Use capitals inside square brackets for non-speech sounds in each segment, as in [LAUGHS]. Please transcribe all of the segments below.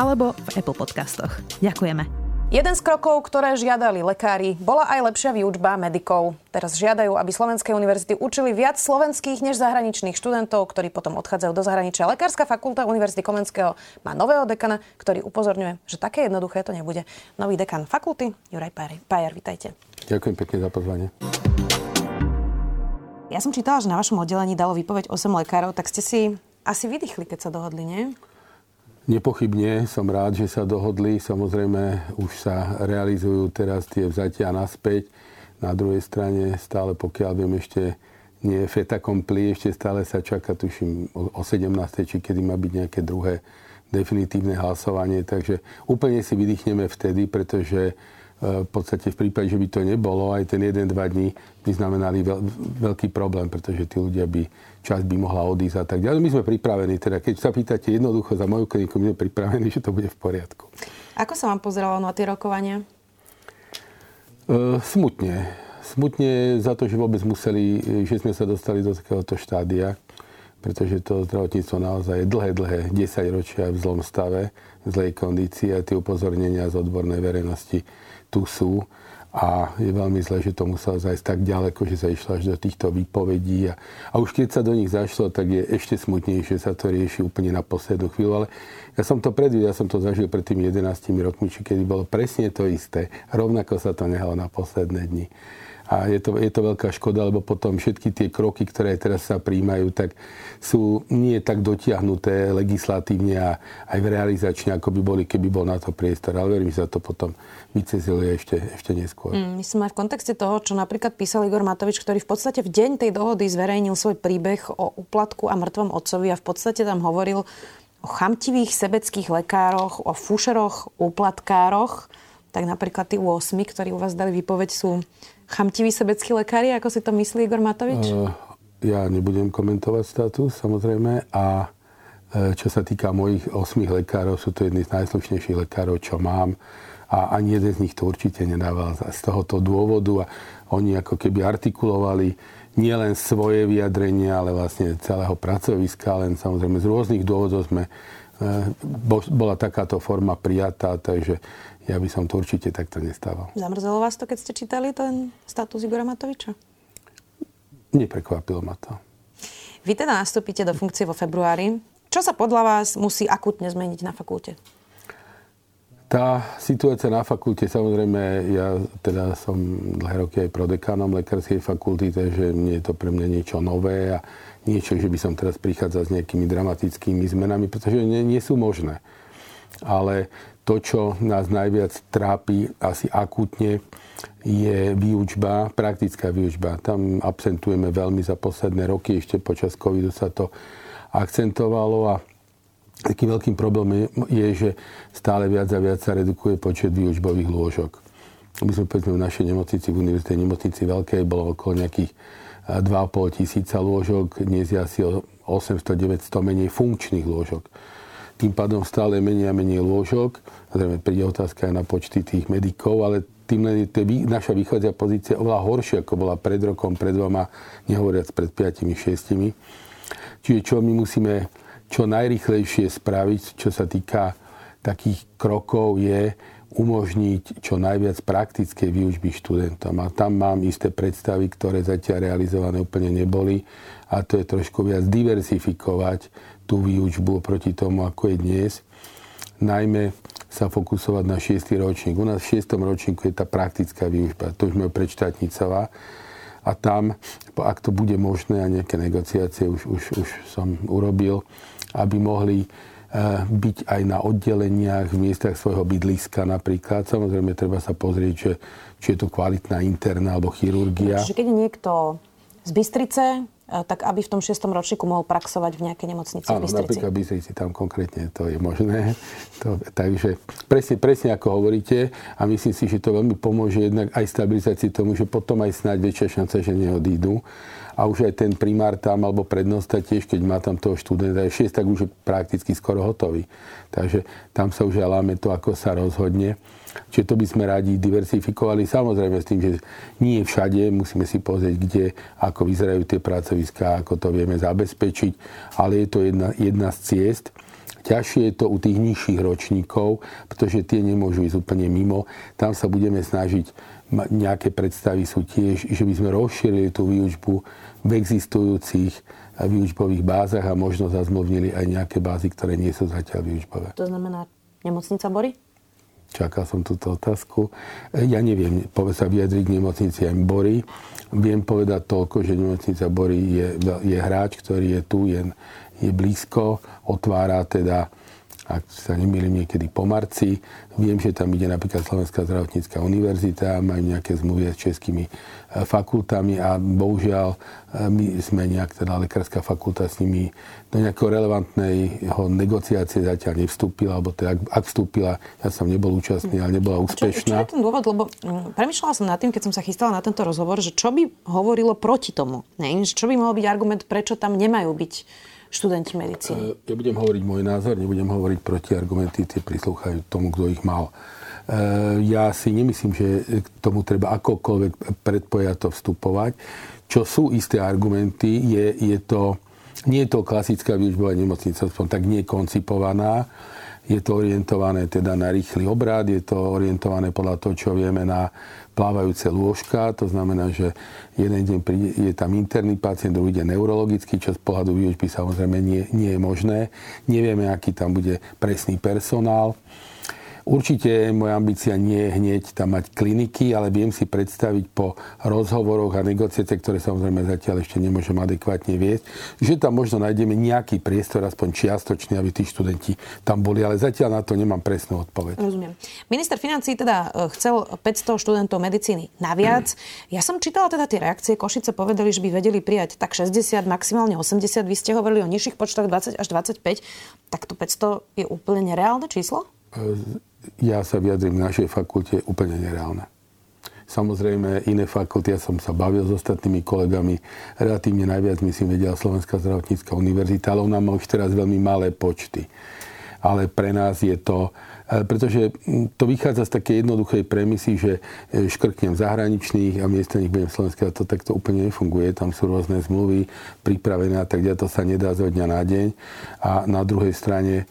alebo v Apple Podcastoch. Ďakujeme. Jeden z krokov, ktoré žiadali lekári, bola aj lepšia výučba medikov. Teraz žiadajú, aby slovenské univerzity učili viac slovenských než zahraničných študentov, ktorí potom odchádzajú do zahraničia. Lekárska fakulta Univerzity Komenského má nového dekana, ktorý upozorňuje, že také jednoduché to nebude. Nový dekan fakulty, Juraj Pajer, vitajte. Ďakujem pekne za pozvanie. Ja som čítala, že na vašom oddelení dalo vypoveď 8 lekárov, tak ste si asi vydýchli, keď sa dohodli, nie? Nepochybne som rád, že sa dohodli. Samozrejme, už sa realizujú teraz tie vzatia naspäť. Na druhej strane stále, pokiaľ viem, ešte nie je feta kompli, ešte stále sa čaká, tuším, o 17. či kedy má byť nejaké druhé definitívne hlasovanie. Takže úplne si vydýchneme vtedy, pretože v podstate v prípade, že by to nebolo, aj ten 1-2 dní by znamenali veľ, veľký problém, pretože tí ľudia by, časť by mohla odísť a tak ďalej. My sme pripravení, teda keď sa pýtate jednoducho za moju kliniku, my sme pripravení, [LAUGHS] že to bude v poriadku. Ako sa vám pozeralo na tie rokovania? E, smutne. Smutne za to, že vôbec museli, že sme sa dostali do takéhoto štádia, pretože to zdravotníctvo naozaj je dlhé, dlhé 10 ročia v zlom stave, zlej kondícii a tie upozornenia z odbornej verejnosti tu sú. A je veľmi zle, že to muselo zajsť tak ďaleko, že sa išlo až do týchto výpovedí. A, a už keď sa do nich zašlo, tak je ešte smutnejšie, sa to rieši úplne na poslednú chvíľu, ale ja som to predvidel, ja som to zažil pred tými 11 rokmi, či kedy bolo presne to isté, rovnako sa to nehalo na posledné dni. A je to, je to veľká škoda, lebo potom všetky tie kroky, ktoré teraz sa príjmajú, tak sú nie tak dotiahnuté legislatívne a aj v realizačne, ako by boli, keby bol na to priestor. Ale verím, že sa to potom vycezili ešte, ešte neskôr. Mm, myslím aj v kontexte toho, čo napríklad písal Igor Matovič, ktorý v podstate v deň tej dohody zverejnil svoj príbeh o uplatku a mŕtvom otcovi a v podstate tam hovoril o chamtivých sebeckých lekároch, o fušeroch, úplatkároch. Tak napríklad tí 8, ktorí u vás dali výpoveď, sú chamtiví sebeckí lekári, ako si to myslí Igor Matovič? Uh, ja nebudem komentovať status, samozrejme. A uh, čo sa týka mojich osmých lekárov, sú to jedni z najslušnejších lekárov, čo mám. A ani jeden z nich to určite nedával z tohoto dôvodu. A oni ako keby artikulovali nielen svoje vyjadrenia, ale vlastne celého pracoviska, len samozrejme z rôznych dôvodov sme uh, bola takáto forma prijatá, takže ja by som to určite takto nestával. Zamrzelo vás to, keď ste čítali ten status Igora Matoviča? Neprekvapilo ma to. Vy teda nastúpite do funkcie vo februári. Čo sa podľa vás musí akutne zmeniť na fakulte? Tá situácia na fakulte, samozrejme, ja teda som dlhé roky aj prodekánom lekárskej fakulty, takže nie je to pre mňa niečo nové a niečo, že by som teraz prichádzal s nejakými dramatickými zmenami, pretože nie, nie sú možné. Ale to, čo nás najviac trápi asi akútne, je výučba, praktická výučba. Tam absentujeme veľmi za posledné roky, ešte počas covidu sa to akcentovalo a taký veľkým problémom je, že stále viac a viac sa redukuje počet výučbových lôžok. My sme povedzme v našej nemocnici, v univerzitej nemocnici veľkej, bolo okolo nejakých 2,5 tisíca lôžok, dnes je asi 800-900 menej funkčných lôžok tým pádom stále menej a menej lôžok. Zrejme príde otázka aj na počty tých medikov, ale tým len je naša východzia pozícia oveľa horšia, ako bola pred rokom, pred dvoma, nehovoriac pred 5-6. Čiže čo my musíme čo najrychlejšie spraviť, čo sa týka takých krokov, je umožniť čo najviac praktickej výučby študentom. A tam mám isté predstavy, ktoré zatiaľ realizované úplne neboli. A to je trošku viac diversifikovať tú výučbu proti tomu, ako je dnes. Najmä sa fokusovať na 6. ročník. U nás v 6. ročníku je tá praktická výučba. To už majú predštátnicová. A tam, ak to bude možné a nejaké negociácie už, už, už som urobil, aby mohli eh, byť aj na oddeleniach v miestach svojho bydliska napríklad. Samozrejme, treba sa pozrieť, že, či je to kvalitná interná alebo chirurgia. Keď niekto z Bystrice, tak aby v tom šiestom ročníku mohol praxovať v nejakej nemocnici Áno, v Bystrici. napríklad v Bystrici, tam konkrétne to je možné. To, takže presne, presne ako hovoríte a myslím si, že to veľmi pomôže jednak aj stabilizácii tomu, že potom aj snáď väčšia šanca, že neodídu a už aj ten primár tam alebo prednosta tiež, keď má tam toho študenta 6, tak už je prakticky skoro hotový. Takže tam sa už želáme to, ako sa rozhodne. Čiže to by sme radi diversifikovali. Samozrejme s tým, že nie všade, musíme si pozrieť, kde, ako vyzerajú tie pracoviská, ako to vieme zabezpečiť, ale je to jedna, jedna z ciest. Ťažšie je to u tých nižších ročníkov, pretože tie nemôžu ísť úplne mimo. Tam sa budeme snažiť, nejaké predstavy sú tiež, že by sme rozšírili tú výučbu v existujúcich výučbových bázach a možno zazmluvnili aj nejaké bázy, ktoré nie sú zatiaľ výučbové. To znamená nemocnica Bory? Čakal som túto otázku. Ja neviem sa vyjadriť k nemocnici Bory. Viem povedať toľko, že nemocnica Bory je, je hráč, ktorý je tu, je, je blízko, otvára teda ak sa nemýlim, niekedy po marci. Viem, že tam ide napríklad Slovenská zdravotnícká univerzita, majú nejaké zmluvy s českými e, fakultami a bohužiaľ e, my sme nejak, teda lekárska fakulta s nimi do nejakého relevantného negociácie zatiaľ nevstúpila, alebo teda ak, ak vstúpila, ja som nebol účastný, ale nebola úspešná. A čo, čo je ten dôvod? Lebo mm, premyšľala som nad tým, keď som sa chystala na tento rozhovor, že čo by hovorilo proti tomu? Ne? Čo by mohol byť argument, prečo tam nemajú byť študenti medicíny? Ja budem hovoriť môj názor, nebudem hovoriť proti argumenty, tie prislúchajú tomu, kto ich mal. Ja si nemyslím, že k tomu treba akokoľvek predpojato vstupovať. Čo sú isté argumenty, je, je to, nie je to klasická výučbová nemocnica, tak nie koncipovaná. Je to orientované teda na rýchly obrad, je to orientované podľa toho, čo vieme na plávajúce lôžka, to znamená, že jeden deň príde, je tam interný pacient, druhý deň neurologický, čo z pohľadu výučby samozrejme nie, nie je možné. Nevieme, aký tam bude presný personál. Určite moja ambícia nie je hneď tam mať kliniky, ale viem si predstaviť po rozhovoroch a negociáciách, ktoré samozrejme zatiaľ ešte nemôžem adekvátne viesť, že tam možno nájdeme nejaký priestor, aspoň čiastočný, aby tí študenti tam boli, ale zatiaľ na to nemám presnú odpoveď. Rozumiem. Minister financí teda e, chcel 500 študentov medicíny naviac. [CLEARS THROAT] Ja som čítala teda tie reakcie. Košice povedali, že by vedeli prijať tak 60, maximálne 80. Vy ste hovorili o nižších počtoch 20 až 25. Tak to 500 je úplne nereálne číslo? Ja sa vyjadrím k našej fakulte úplne nereálne. Samozrejme, iné fakulty, ja som sa bavil s ostatnými kolegami, relatívne najviac myslím vedela Slovenská zdravotnícka univerzita, ale ona má už teraz veľmi malé počty. Ale pre nás je to, e, pretože to vychádza z také jednoduchej premisy, že e, škrknem zahraničných a miesto nich budem slovenské, a to takto úplne nefunguje. Tam sú rôzne zmluvy pripravené a tak ďalej, to sa nedá zo dňa na deň. A na druhej strane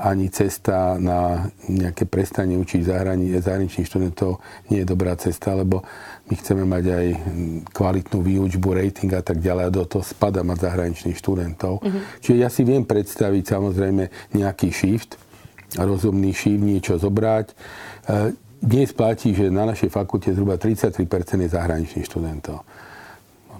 ani cesta na nejaké prestanie učiť zahraničných študentov nie je dobrá cesta, lebo my chceme mať aj kvalitnú výučbu, rating a tak ďalej a do toho spada mať zahraničných študentov. Uh-huh. Čiže ja si viem predstaviť samozrejme nejaký shift, rozumný shift, niečo zobrať. E, dnes platí, že na našej fakulte zhruba 33% je zahraničných študentov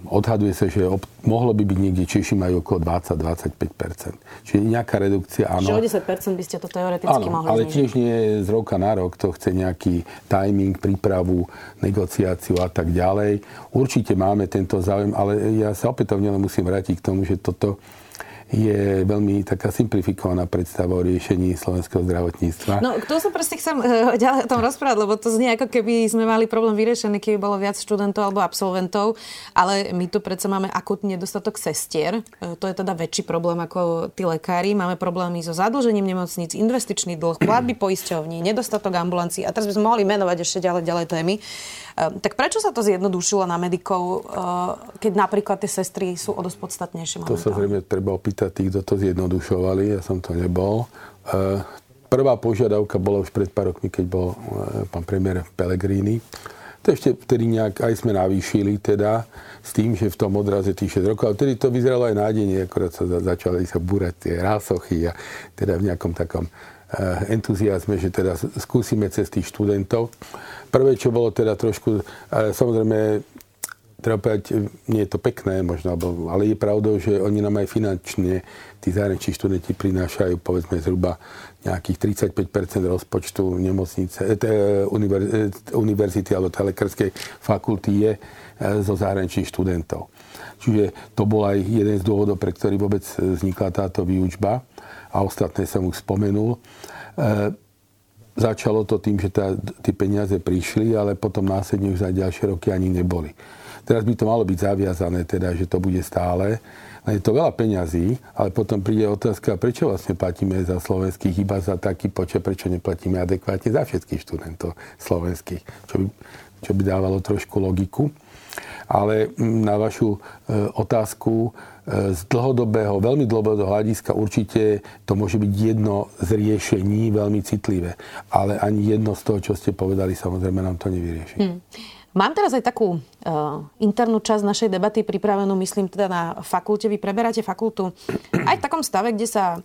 odhaduje sa, že ob, mohlo by byť niekde, Češi majú okolo 20-25%. Čiže nejaká redukcia, áno. Čiže o 10% by ste to teoreticky áno, mohli ale tiež nie z roka na rok. To chce nejaký timing, prípravu, negociáciu a tak ďalej. Určite máme tento záujem, ale ja sa opätovne musím vrátiť k tomu, že toto je veľmi taká simplifikovaná predstava o riešení slovenského zdravotníctva. No, kto sa proste chcem uh, ďalej o tom rozprávať, lebo to znie ako keby sme mali problém vyriešený, keby bolo viac študentov alebo absolventov, ale my tu predsa máme akutný nedostatok sestier. Uh, to je teda väčší problém ako tí lekári. Máme problémy so zadlžením nemocníc, investičný dlh, platby poisťovní, nedostatok ambulancií a teraz by sme mohli menovať ešte ďalej, ďalej témy. Uh, tak prečo sa to zjednodušilo na medikov, keď napríklad tie sestry sú o dosť podstatnejšie To sa zrejme treba opýtať sa tí, kto to zjednodušovali, ja som to nebol. E, prvá požiadavka bola už pred pár rokmi, keď bol e, pán premiér Pellegrini. To ešte vtedy nejak aj sme navýšili teda s tým, že v tom odraze tých 6 rokov, ale vtedy to vyzeralo aj nádejne, akorát sa začali sa búrať tie rásochy a teda v nejakom takom e, entuziasme, že teda skúsime cez tých študentov. Prvé, čo bolo teda trošku, samozrejme, treba povedať, nie je to pekné možno, ale je pravdou, že oni nám aj finančne, tí zahraniční študenti prinášajú povedzme zhruba nejakých 35% rozpočtu nemocnice, e, univerzity alebo tej lekárskej fakulty je zo zahraničných študentov. Čiže to bol aj jeden z dôvodov, pre ktorý vôbec vznikla táto výučba a ostatné som už spomenul. E, začalo to tým, že tá, tie peniaze prišli, ale potom následne už za ďalšie roky ani neboli. Teraz by to malo byť zaviazané, teda, že to bude stále. A je to veľa peňazí, ale potom príde otázka, prečo vlastne platíme za slovenských iba za taký počet, prečo neplatíme adekvátne za všetkých študentov slovenských, čo by, čo by dávalo trošku logiku. Ale mm, na vašu e, otázku e, z dlhodobého, veľmi dlhodobého hľadiska určite to môže byť jedno z riešení, veľmi citlivé. Ale ani jedno z toho, čo ste povedali, samozrejme nám to nevyrieši. Hmm. Mám teraz aj takú uh, internú časť našej debaty pripravenú, myslím teda na fakulte. Vy preberáte fakultu [CLEARS THROAT] aj v takom stave, kde sa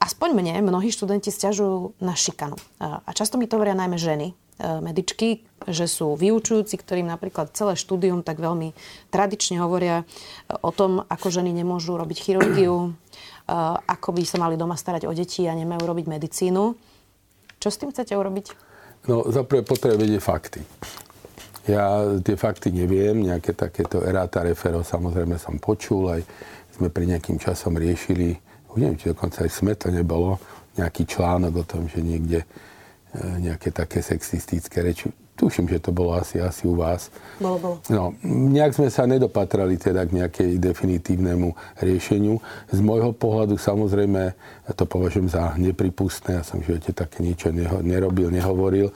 aspoň mne mnohí študenti stiažujú na šikanu. Uh, a často mi to hovoria najmä ženy, uh, medičky, že sú vyučujúci, ktorým napríklad celé štúdium tak veľmi tradične hovoria o tom, ako ženy nemôžu robiť chirurgiu, ako by sa mali doma starať o deti a nemajú robiť medicínu. Čo s tým chcete urobiť? No, zaprvé potrebujem vedieť fakty. Ja tie fakty neviem, nejaké takéto eráta refero samozrejme som počul, aj sme pri nejakým časom riešili, neviem, či dokonca aj sme to nebolo, nejaký článok o tom, že niekde e, nejaké také sexistické reči Tuším, že to bolo asi, asi u vás. Bolo, bolo. No, nejak sme sa nedopatrali teda k nejakej definitívnemu riešeniu. Z môjho pohľadu samozrejme, ja to považujem za nepripustné, ja som v živote také niečo neho, nerobil, nehovoril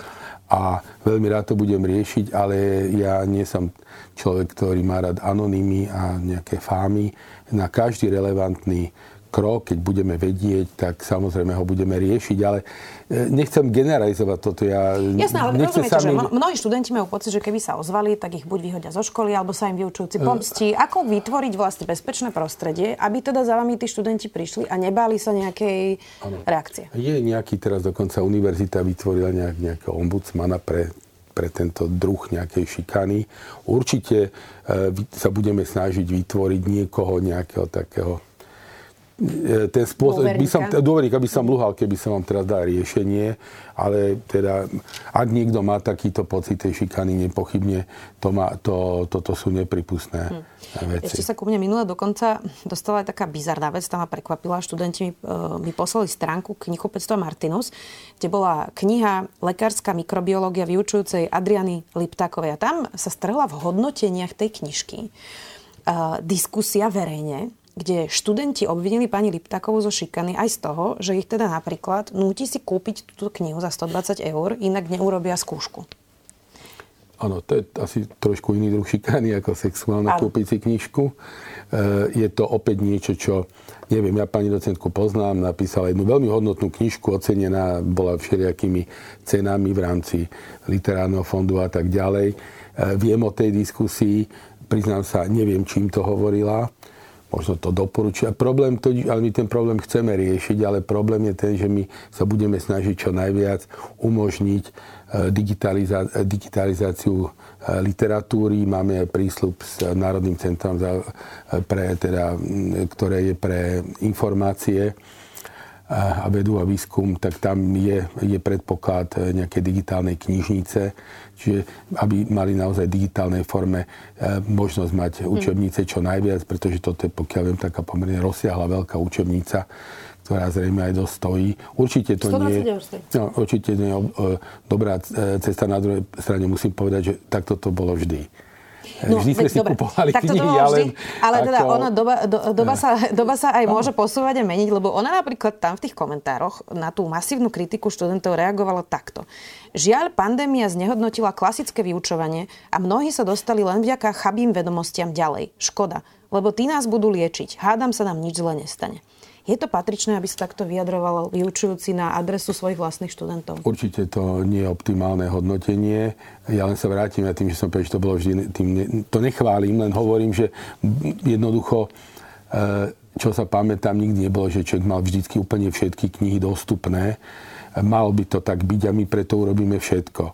a veľmi rád to budem riešiť, ale ja nie som človek, ktorý má rád anonymy a nejaké fámy. Na každý relevantný krok, keď budeme vedieť, tak samozrejme ho budeme riešiť, ale e, nechcem generalizovať toto. Ja Jasné, ale rozumiete, sami... že mnohí študenti majú pocit, že keby sa ozvali, tak ich buď vyhodia zo školy, alebo sa im vyučujúci e, pomstí. Ako vytvoriť vlastne bezpečné prostredie, aby teda za vami tí študenti prišli a nebáli sa nejakej ano. reakcie? Je nejaký, teraz dokonca univerzita vytvorila nejak, nejakého ombudsmana pre pre tento druh nejakej šikany. Určite e, sa budeme snažiť vytvoriť niekoho, nejakého takého ten spôsob, by som, dôverník, aby som luhal, keby som vám teraz dal riešenie, ale teda, ak niekto má takýto pocit tej šikany, nepochybne, to má, to, toto sú nepripustné hm. veci. Ešte sa ku mne minule dokonca dostala aj taká bizarná vec, tam ma prekvapila. Študenti mi, e, mi poslali stránku knihkupectva Martinus, kde bola kniha Lekárska mikrobiológia vyučujúcej Adriany Liptákovej. A tam sa strhla v hodnoteniach tej knižky diskusia verejne, kde študenti obvinili pani Liptakovú zo šikany aj z toho, že ich teda napríklad núti si kúpiť túto knihu za 120 eur, inak neurobia skúšku. Áno, to je asi trošku iný druh šikany ako sexuálne Ale. kúpiť si knižku. E, je to opäť niečo, čo, neviem, ja pani docentku poznám, napísala jednu veľmi hodnotnú knižku, ocenená bola všelijakými cenami v rámci literárneho fondu a tak ďalej. E, viem o tej diskusii, priznám sa, neviem, čím to hovorila možno to doporučia. Problém to, ale my ten problém chceme riešiť, ale problém je ten, že my sa budeme snažiť čo najviac umožniť e, digitaliza- digitalizáciu e, literatúry. Máme aj prísľub s Národným centrom, za, e, pre, teda, ktoré je pre informácie a vedu a výskum, tak tam je, je predpoklad nejaké digitálnej knižnice, čiže aby mali naozaj v digitálnej forme e, možnosť mať hm. učebnice čo najviac, pretože toto je, pokiaľ viem, taká pomerne rozsiahla veľká učebnica, ktorá zrejme aj dosť stojí. Určite to nie, no, určite nie je dobrá e, cesta. Na druhej strane musím povedať, že takto to bolo vždy. No, vždy sme si dobre. kupovali tak knihy, ale... Ale teda ako... ona, doba, do, doba, sa, doba sa aj môže posúvať a meniť, lebo ona napríklad tam v tých komentároch na tú masívnu kritiku študentov reagovala takto. Žiaľ, pandémia znehodnotila klasické vyučovanie a mnohí sa dostali len vďaka chabým vedomostiam ďalej. Škoda, lebo tí nás budú liečiť. Hádam sa nám nič zle nestane. Je to patričné, aby sa takto vyjadroval vyučujúci na adresu svojich vlastných študentov? Určite to nie je optimálne hodnotenie. Ja len sa vrátim na tým, že som že to bolo vždy, tým ne, to nechválim, len hovorím, že jednoducho e, čo sa pamätám, nikdy nebolo, že človek mal vždycky úplne všetky knihy dostupné. Malo by to tak byť a my preto urobíme všetko.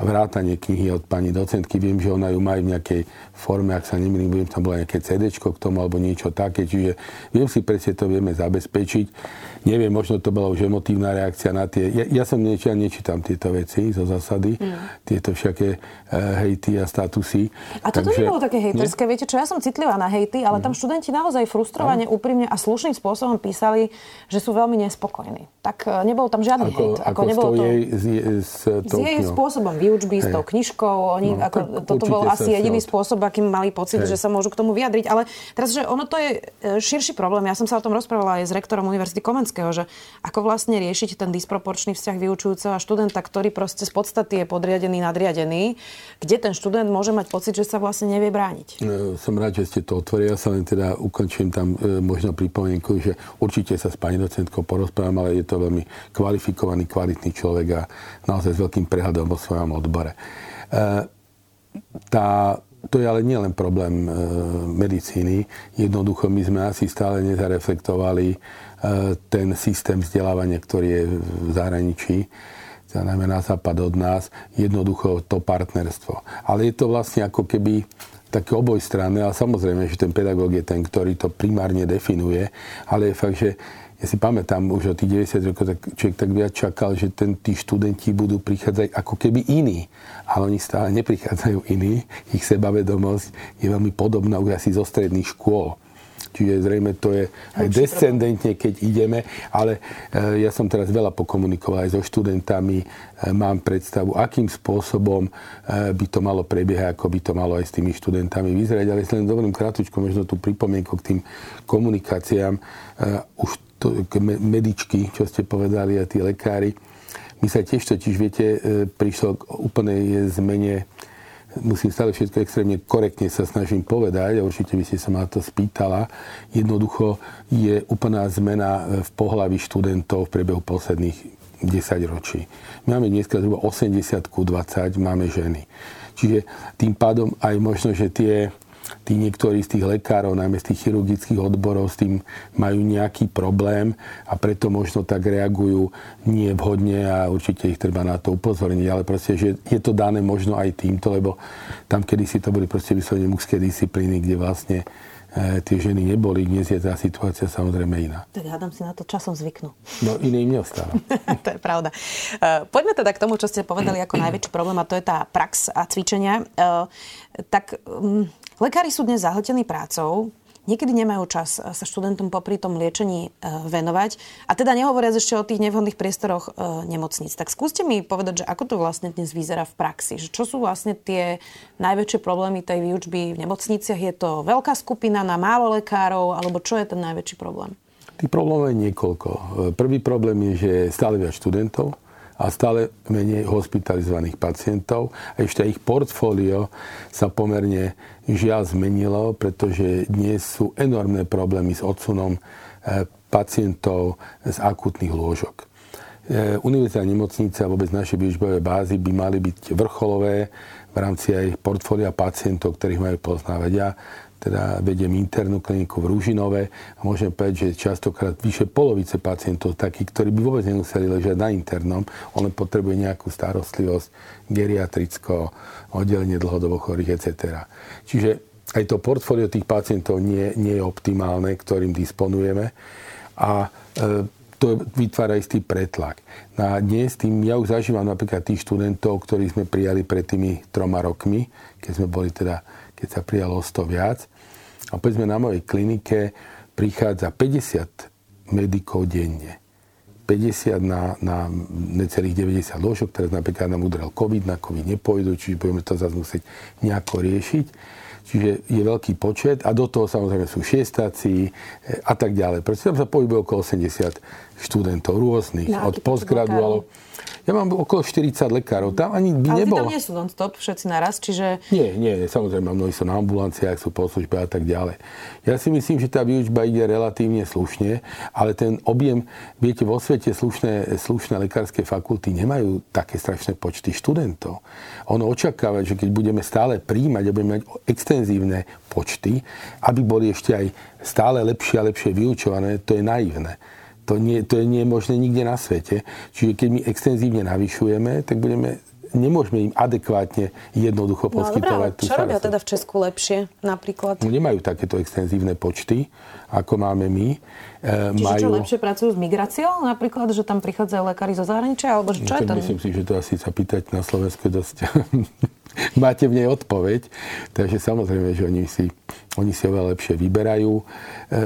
A vrátanie knihy od pani docentky. Viem, že ona ju má v nejakej forme, ak sa nemýlim, viem, tam bolo nejaké CD k tomu alebo niečo také, čiže viem si presne to vieme zabezpečiť. Neviem, možno to bola už emotívna reakcia na tie... Ja, ja som niečo, ja nečítam tieto veci zo zásady, mm. tieto všaké uh, hejty a statusy. A toto Takže, nebolo také hejterské. Viete čo, ja som citlivá na hejty, ale mm. tam študenti naozaj frustrovane, mm. úprimne a slušným spôsobom písali, že sú veľmi nespokojní. Tak uh, nebol tam žiadny ako, hejt. Ako, ako nebolo to... Jej, z, z, s jej spôsobom výučby, s tou knižkou. Oni, no, ako, toto bol asi jediný spôsob, akým mali pocit, Hej. že sa môžu k tomu vyjadriť. Ale teraz, že ono to je e, širší problém. Ja som sa o tom rozprávala aj s rektorom Univerzity Komenského, že ako vlastne riešiť ten disproporčný vzťah vyučujúceho a študenta, ktorý proste z podstaty je podriadený, nadriadený, kde ten študent môže mať pocit, že sa vlastne nevie brániť. No, som rád, že ste to otvorili. Ja sa len teda ukončím tam e, možno pripomienku, že určite sa s pani docentkou porozprávam, ale je to veľmi kvalifikovaný, kvalitný človek a naozaj s veľkým prehľadom vo svojom odbore. E, tá, to je ale nielen problém e, medicíny. Jednoducho my sme asi stále nezareflektovali E, ten systém vzdelávania, ktorý je v zahraničí, najmä na západ od nás, jednoducho to partnerstvo. Ale je to vlastne ako keby také obojstranné, ale samozrejme, že ten pedagóg je ten, ktorý to primárne definuje, ale je fakt, že ja si pamätám už od tých 90 rokov, tak človek tak viac čakal, že ten, tí študenti budú prichádzať ako keby iní. Ale oni stále neprichádzajú iní. Ich sebavedomosť je veľmi podobná už asi zo stredných škôl. Čiže zrejme to je aj descendentne, keď ideme, ale e, ja som teraz veľa pokomunikoval aj so študentami, e, mám predstavu, akým spôsobom e, by to malo prebiehať, ako by to malo aj s tými študentami vyzerať. Ale len dovolím krátko možno tú pripomienku k tým komunikáciám. Už to, medičky, čo ste povedali, a tí lekári. My sa tiež totiž, viete, prišlo k úplnej zmene musím stále všetko extrémne korektne sa snažím povedať, a určite by ste sa ma to spýtala, jednoducho je úplná zmena v pohlaví študentov v priebehu posledných 10 ročí. Máme dneska zhruba 80 ku 20, máme ženy. Čiže tým pádom aj možno, že tie tí niektorí z tých lekárov, najmä z tých chirurgických odborov, s tým majú nejaký problém a preto možno tak reagujú nie vhodne a určite ich treba na to upozorniť, ale proste, že je to dané možno aj týmto, lebo tam kedysi to boli proste vyslovene mužské disciplíny, kde vlastne e, tie ženy neboli. Dnes je tá situácia samozrejme iná. Tak hádam si na to časom zvyknú. No iné im neostáva. [LAUGHS] to je pravda. Uh, poďme teda k tomu, čo ste povedali ako najväčší problém a to je tá prax a cvičenia. Uh, tak um, Lekári sú dnes zahltení prácou, niekedy nemajú čas eh, sa študentom popri tom liečení eh, venovať. A teda nehovoriac ešte o tých nevhodných priestoroch eh, nemocníc. Tak skúste mi povedať, že ako to vlastne dnes vyzerá v praxi. Že čo sú vlastne tie najväčšie problémy tej výučby v nemocniciach? Je to veľká skupina na málo lekárov? Alebo čo je ten najväčší problém? Tých problémov je niekoľko. Prvý problém je, že stále viac študentov a stále menej hospitalizovaných pacientov. A ešte ich portfólio sa pomerne žiaľ zmenilo, pretože dnes sú enormné problémy s odsunom eh, pacientov z akutných lôžok. Eh, univerzita nemocnice a vôbec naše výžbové bázy by mali byť vrcholové v rámci aj portfólia pacientov, ktorých majú poznávať. Ja teda vediem internú kliniku v Rúžinove a môžem povedať, že častokrát vyše polovice pacientov takých, ktorí by vôbec nemuseli ležať na internom, on potrebuje nejakú starostlivosť, geriatricko, oddelenie dlhodobo chorých, etc. Čiže aj to portfólio tých pacientov nie, nie je optimálne, ktorým disponujeme a e, to vytvára istý pretlak. No a dnes tým, ja už zažívam napríklad tých študentov, ktorých sme prijali pred tými troma rokmi, keď sme boli teda keď sa prijalo 100 viac. A povedzme na mojej klinike prichádza 50 medikov denne. 50 na, na necelých 90 ložok, teraz napríklad nám udrel COVID, na COVID nepôjdu, čiže budeme to zase musieť nejako riešiť. Čiže je veľký počet a do toho samozrejme sú šiestáci e, a tak ďalej. Proste tam sa pohybuje okolo 80 študentov rôznych, no, od postgraduálov. Ja mám okolo 40 lekárov. Tam ani by Ale nebolo. Ale nie sú non-stop všetci naraz, čiže... Nie, nie, samozrejme, mnohí sú na ambulanciách, sú po službe a tak ďalej. Ja si myslím, že tá výučba ide relatívne slušne, ale ten objem, viete, vo svete slušné, slušné lekárske fakulty nemajú také strašné počty študentov. Ono očakáva, že keď budeme stále príjmať a budeme mať extenzívne počty, aby boli ešte aj stále lepšie a lepšie vyučované, to je naivné. To, nie, to je nie možné nikde na svete. Čiže keď my extenzívne navyšujeme, tak budeme nemôžeme im adekvátne jednoducho no, poskytovať dobré, tú čo robia teda v Česku lepšie napríklad? No, nemajú takéto extenzívne počty, ako máme my. E, Čiže majú... čo lepšie pracujú s migráciou napríklad, že tam prichádzajú lekári zo zahraničia? Alebo čo no, je to? Myslím si, že to asi sa pýtať na Slovensku dosť [LAUGHS] [LAUGHS] máte v nej odpoveď. Takže samozrejme, že oni si, oni si oveľa lepšie vyberajú, e,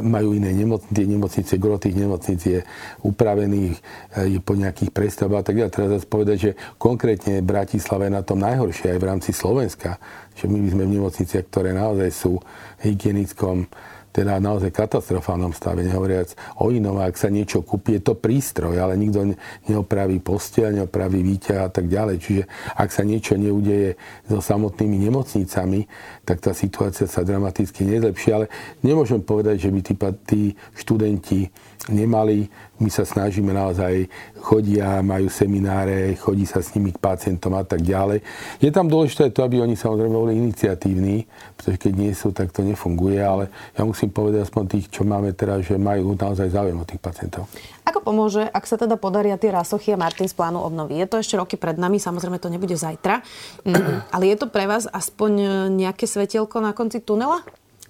majú iné nemocnice, nemocnice, gro tých nemocnic je upravených, e, je po nejakých prestavbách. Tak ja teraz zase povedať, že konkrétne Bratislava je na tom najhoršie aj v rámci Slovenska. Že my by sme v nemocniciach, ktoré naozaj sú hygienickom teda naozaj katastrofálnom stave, nehovoriac o inom, ak sa niečo kúpi, je to prístroj, ale nikto neopraví postiel, neopraví výťah a tak ďalej. Čiže ak sa niečo neudeje so samotnými nemocnicami, tak tá situácia sa dramaticky nezlepší. Ale nemôžem povedať, že by tí, tí študenti nemali. My sa snažíme naozaj, chodia, majú semináre, chodí sa s nimi k pacientom a tak ďalej. Je tam dôležité to, aby oni samozrejme boli iniciatívni, pretože keď nie sú, tak to nefunguje, ale ja musím povedať aspoň tých, čo máme teraz, že majú naozaj záujem o tých pacientov. Ako pomôže, ak sa teda podaria tie rasochy a Martin z plánu obnovy? Je to ešte roky pred nami, samozrejme to nebude zajtra, mm, ale je to pre vás aspoň nejaké svetielko na konci tunela?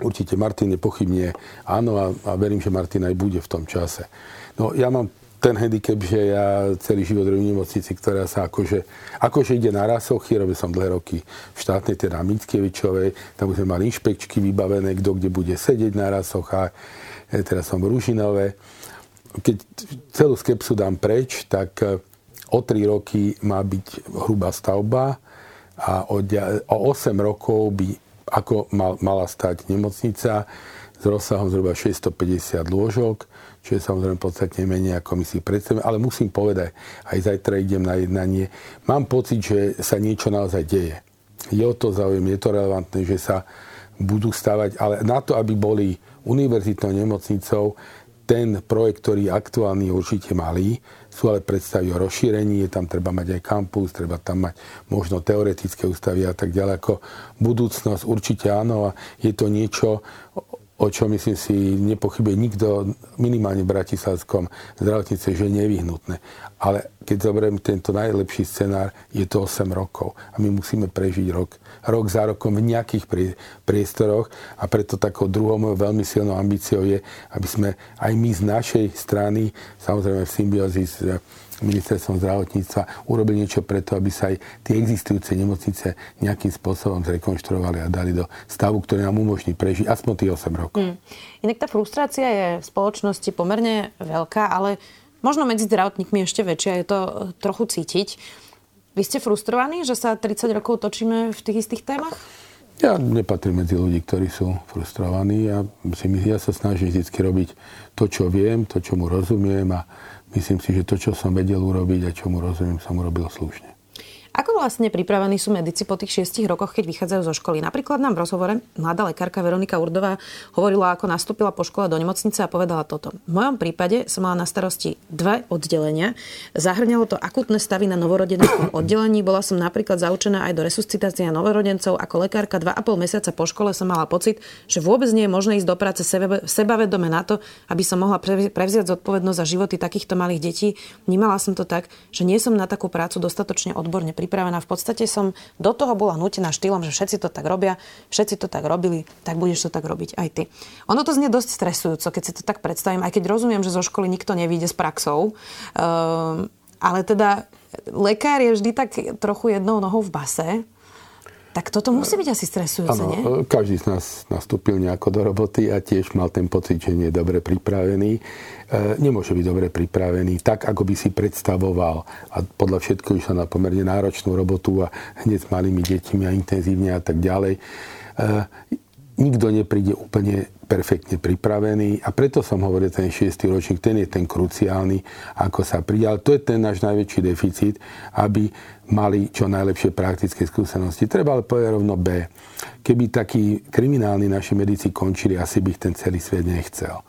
Určite Martin nepochybne áno a, a verím, že Martin aj bude v tom čase. No ja mám ten handicap, že ja celý život robím nemocnici, ktorá sa akože, akože ide na rasochy, robil som dlhé roky v štátnej, teda Mickievičovej, tam sme mali inšpekčky vybavené, kto kde bude sedieť na rasochách, e, teraz som v Ružinové. Keď celú skepsu dám preč, tak e, o 3 roky má byť hrubá stavba a o 8 rokov by ako mal, mala stať nemocnica s rozsahom zhruba 650 lôžok, čo je samozrejme podstatne menej, ako my si predstavíme. Ale musím povedať, aj zajtra idem na jednanie, mám pocit, že sa niečo naozaj deje. Je o to záujem, je to relevantné, že sa budú stavať, ale na to, aby boli univerzitnou nemocnicou, ten projekt, ktorý je aktuálny, je určite malý. Sú ale predstavy o rozšírení, je tam treba mať aj kampus, treba tam mať možno teoretické ústavy a tak ďalej. Ako budúcnosť určite áno a je to niečo, o čo myslím si nepochybuje nikto minimálne v Bratislavskom zdravotnice, že je nevyhnutné. Ale keď zoberiem tento najlepší scenár, je to 8 rokov a my musíme prežiť rok, rok za rokom v nejakých priestoroch a preto takou druhou mojou veľmi silnou ambíciou je, aby sme aj my z našej strany, samozrejme v symbiózi s ministerstvom zdravotníctva urobili niečo preto, aby sa aj tie existujúce nemocnice nejakým spôsobom zrekonštruovali a dali do stavu, ktorý nám umožní prežiť aspoň tých 8 rokov. Mm. Inak tá frustrácia je v spoločnosti pomerne veľká, ale možno medzi zdravotníkmi ešte väčšia, je to e, trochu cítiť. Vy ste frustrovaní, že sa 30 rokov točíme v tých istých témach? Ja nepatrím medzi ľudí, ktorí sú frustrovaní. Ja, si, ja sa snažím vždy robiť to, čo viem, to, čo mu rozumiem a myslím si, že to, čo som vedel urobiť a čo mu rozumiem, som urobil slušne. Ako vlastne pripravení sú medici po tých šiestich rokoch, keď vychádzajú zo školy? Napríklad nám v rozhovore mladá lekárka Veronika Urdová hovorila, ako nastúpila po škole do nemocnice a povedala toto. V mojom prípade som mala na starosti dve oddelenia. Zahrňalo to akutné stavy na novorodenskom [CLEARS THROAT] oddelení. Bola som napríklad zaučená aj do resuscitácie novorodencov. Ako lekárka 2,5 mesiaca po škole som mala pocit, že vôbec nie je možné ísť do práce sebavedome na to, aby som mohla prevziať zodpovednosť za životy takýchto malých detí. Vnímala som to tak, že nie som na takú prácu dostatočne odborne pripravená. V podstate som do toho bola nutená štýlom, že všetci to tak robia, všetci to tak robili, tak budeš to tak robiť aj ty. Ono to znie dosť stresujúco, keď si to tak predstavím, aj keď rozumiem, že zo školy nikto nevíde s praxou. Um, ale teda lekár je vždy tak trochu jednou nohou v base. Tak toto musí byť asi stresujúce, ano, nie? Každý z nás nastúpil nejako do roboty a tiež mal ten pocit, že nie je dobre pripravený. E, nemôže byť dobre pripravený tak, ako by si predstavoval. A podľa všetkého išla na pomerne náročnú robotu a hneď s malými deťmi a intenzívne a tak ďalej. E, nikto nepríde úplne perfektne pripravený a preto som hovoril, ten 6. ročník, ten je ten kruciálny, ako sa príde. Ale to je ten náš najväčší deficit, aby mali čo najlepšie praktické skúsenosti. Treba ale povedať rovno B. Keby takí kriminálni naši medici končili, asi by ich ten celý svet nechcel.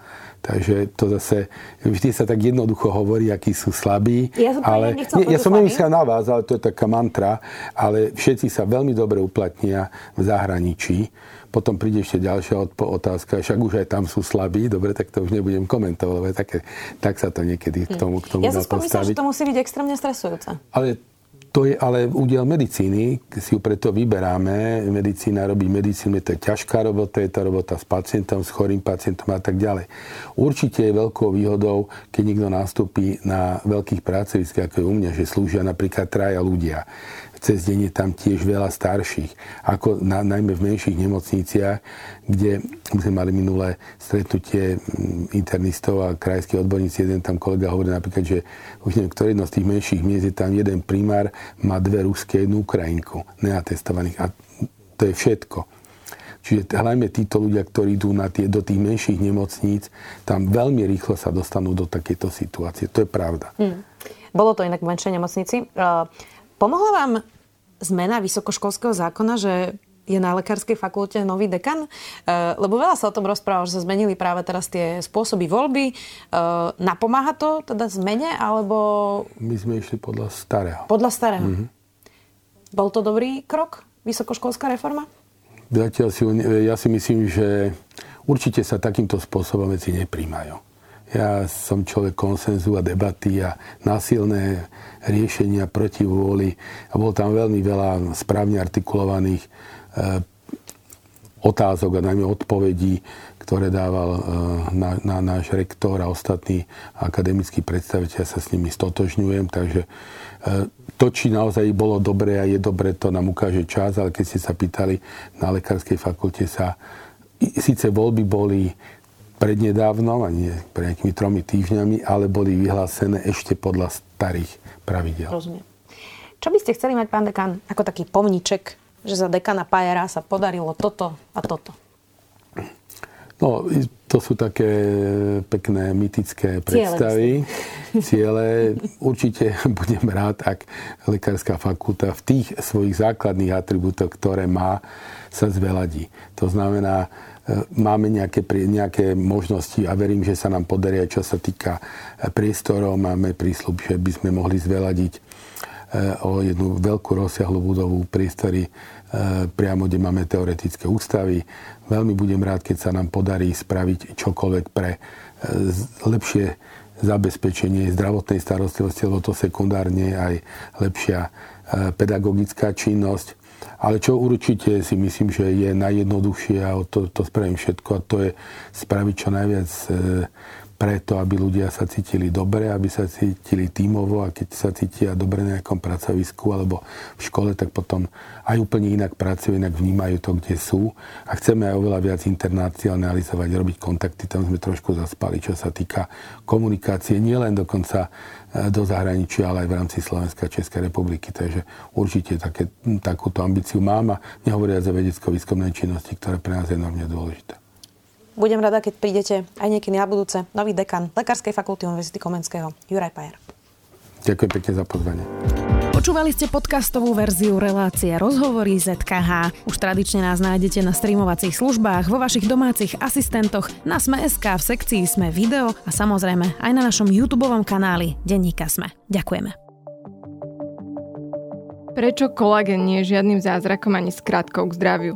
Takže to zase, vždy sa tak jednoducho hovorí, akí sú slabí. Ja som ale, nie, ja som nemyslel na vás, ale to je taká mantra, ale všetci sa veľmi dobre uplatnia v zahraničí potom príde ešte ďalšia otázka, však už aj tam sú slabí, dobre, tak to už nebudem komentovať, lebo také, tak sa to niekedy k tomu, k tomu Ja som postaviť. že to musí byť extrémne stresujúce. Ale To je ale údel medicíny, si ju preto vyberáme. Medicína robí medicínu, to je ťažká robota, je to robota s pacientom, s chorým pacientom a tak ďalej. Určite je veľkou výhodou, keď niekto nastúpi na veľkých pracoviskách, ako je u mňa, že slúžia napríklad traja ľudia cez deň je tam tiež veľa starších, ako na, najmä v menších nemocniciach, kde sme mali minulé stretnutie mm, internistov a krajských odborníci. Jeden tam kolega hovorí napríklad, že už neviem, ktorý z tých menších miest je tam jeden primár, má dve ruské, jednu Ukrajinku, neatestovaných. A to je všetko. Čiže hlavne títo ľudia, ktorí idú na tie, do tých menších nemocníc, tam veľmi rýchlo sa dostanú do takéto situácie. To je pravda. Hmm. Bolo to inak v menšej nemocnici. Uh, pomohla vám zmena vysokoškolského zákona, že je na lekárskej fakulte nový dekan? E, lebo veľa sa o tom rozprávalo, že sa zmenili práve teraz tie spôsoby voľby. E, napomáha to teda zmene, alebo... My sme išli podľa starého. Podľa starého. Mm-hmm. Bol to dobrý krok, vysokoškolská reforma? Zatiaľ si, ja si myslím, že určite sa takýmto spôsobom veci nepríjmajú. Ja som človek konsenzu a debaty a násilné riešenia proti vôli. A bolo tam veľmi veľa správne artikulovaných e, otázok a najmä odpovedí, ktoré dával e, na, na náš rektor a ostatní akademickí predstaviteľ. Ja sa s nimi stotožňujem, takže e, to, či naozaj bolo dobré a je dobré, to nám ukáže čas, ale keď ste sa pýtali, na lekárskej fakulte sa síce voľby boli prednedávnom, a nie pre nejakými tromi týždňami, ale boli vyhlásené ešte podľa starých pravidel. Rozumiem. Čo by ste chceli mať, pán dekan, ako taký pomniček, že za dekana Pajera sa podarilo toto a toto? No, to sú také pekné mytické predstavy, [LAUGHS] ciele. Určite budem rád, ak lekárska fakulta v tých svojich základných atribútoch, ktoré má, sa zveladí. To znamená, máme nejaké, nejaké možnosti a verím, že sa nám podarí čo sa týka e, priestorov. Máme prísľub, že by sme mohli zveladiť e, o jednu veľkú rozsiahlu budovu priestory e, priamo, kde máme teoretické ústavy. Veľmi budem rád, keď sa nám podarí spraviť čokoľvek pre lepšie zabezpečenie zdravotnej starostlivosti, lebo to sekundárne aj lepšia pedagogická činnosť. Ale čo určite si myslím, že je najjednoduchšie a to, to spravím všetko a to je spraviť čo najviac e, preto, aby ľudia sa cítili dobre, aby sa cítili tímovo a keď sa cítia dobre na nejakom pracovisku alebo v škole, tak potom aj úplne inak pracujú, inak vnímajú to, kde sú. A chceme aj oveľa viac internacionalizovať, robiť kontakty. Tam sme trošku zaspali, čo sa týka komunikácie, nielen dokonca e, do zahraničia, ale aj v rámci Slovenska a Českej republiky. Takže určite také, takúto ambíciu mám a nehovoriac o vedecko-výskumnej činnosti, ktorá pre nás je enormne dôležitá. Budem rada, keď prídete aj niekedy na budúce. Nový dekan Lekárskej fakulty Univerzity Komenského, Juraj Pajer. Ďakujem pekne za pozvanie. Počúvali ste podcastovú verziu relácie Rozhovory ZKH. Už tradične nás nájdete na streamovacích službách, vo vašich domácich asistentoch, na Sme.sk, v sekcii Sme video a samozrejme aj na našom YouTube kanáli Denníka Sme. Ďakujeme. Prečo kolagen nie je žiadnym zázrakom ani skratkou k zdraviu?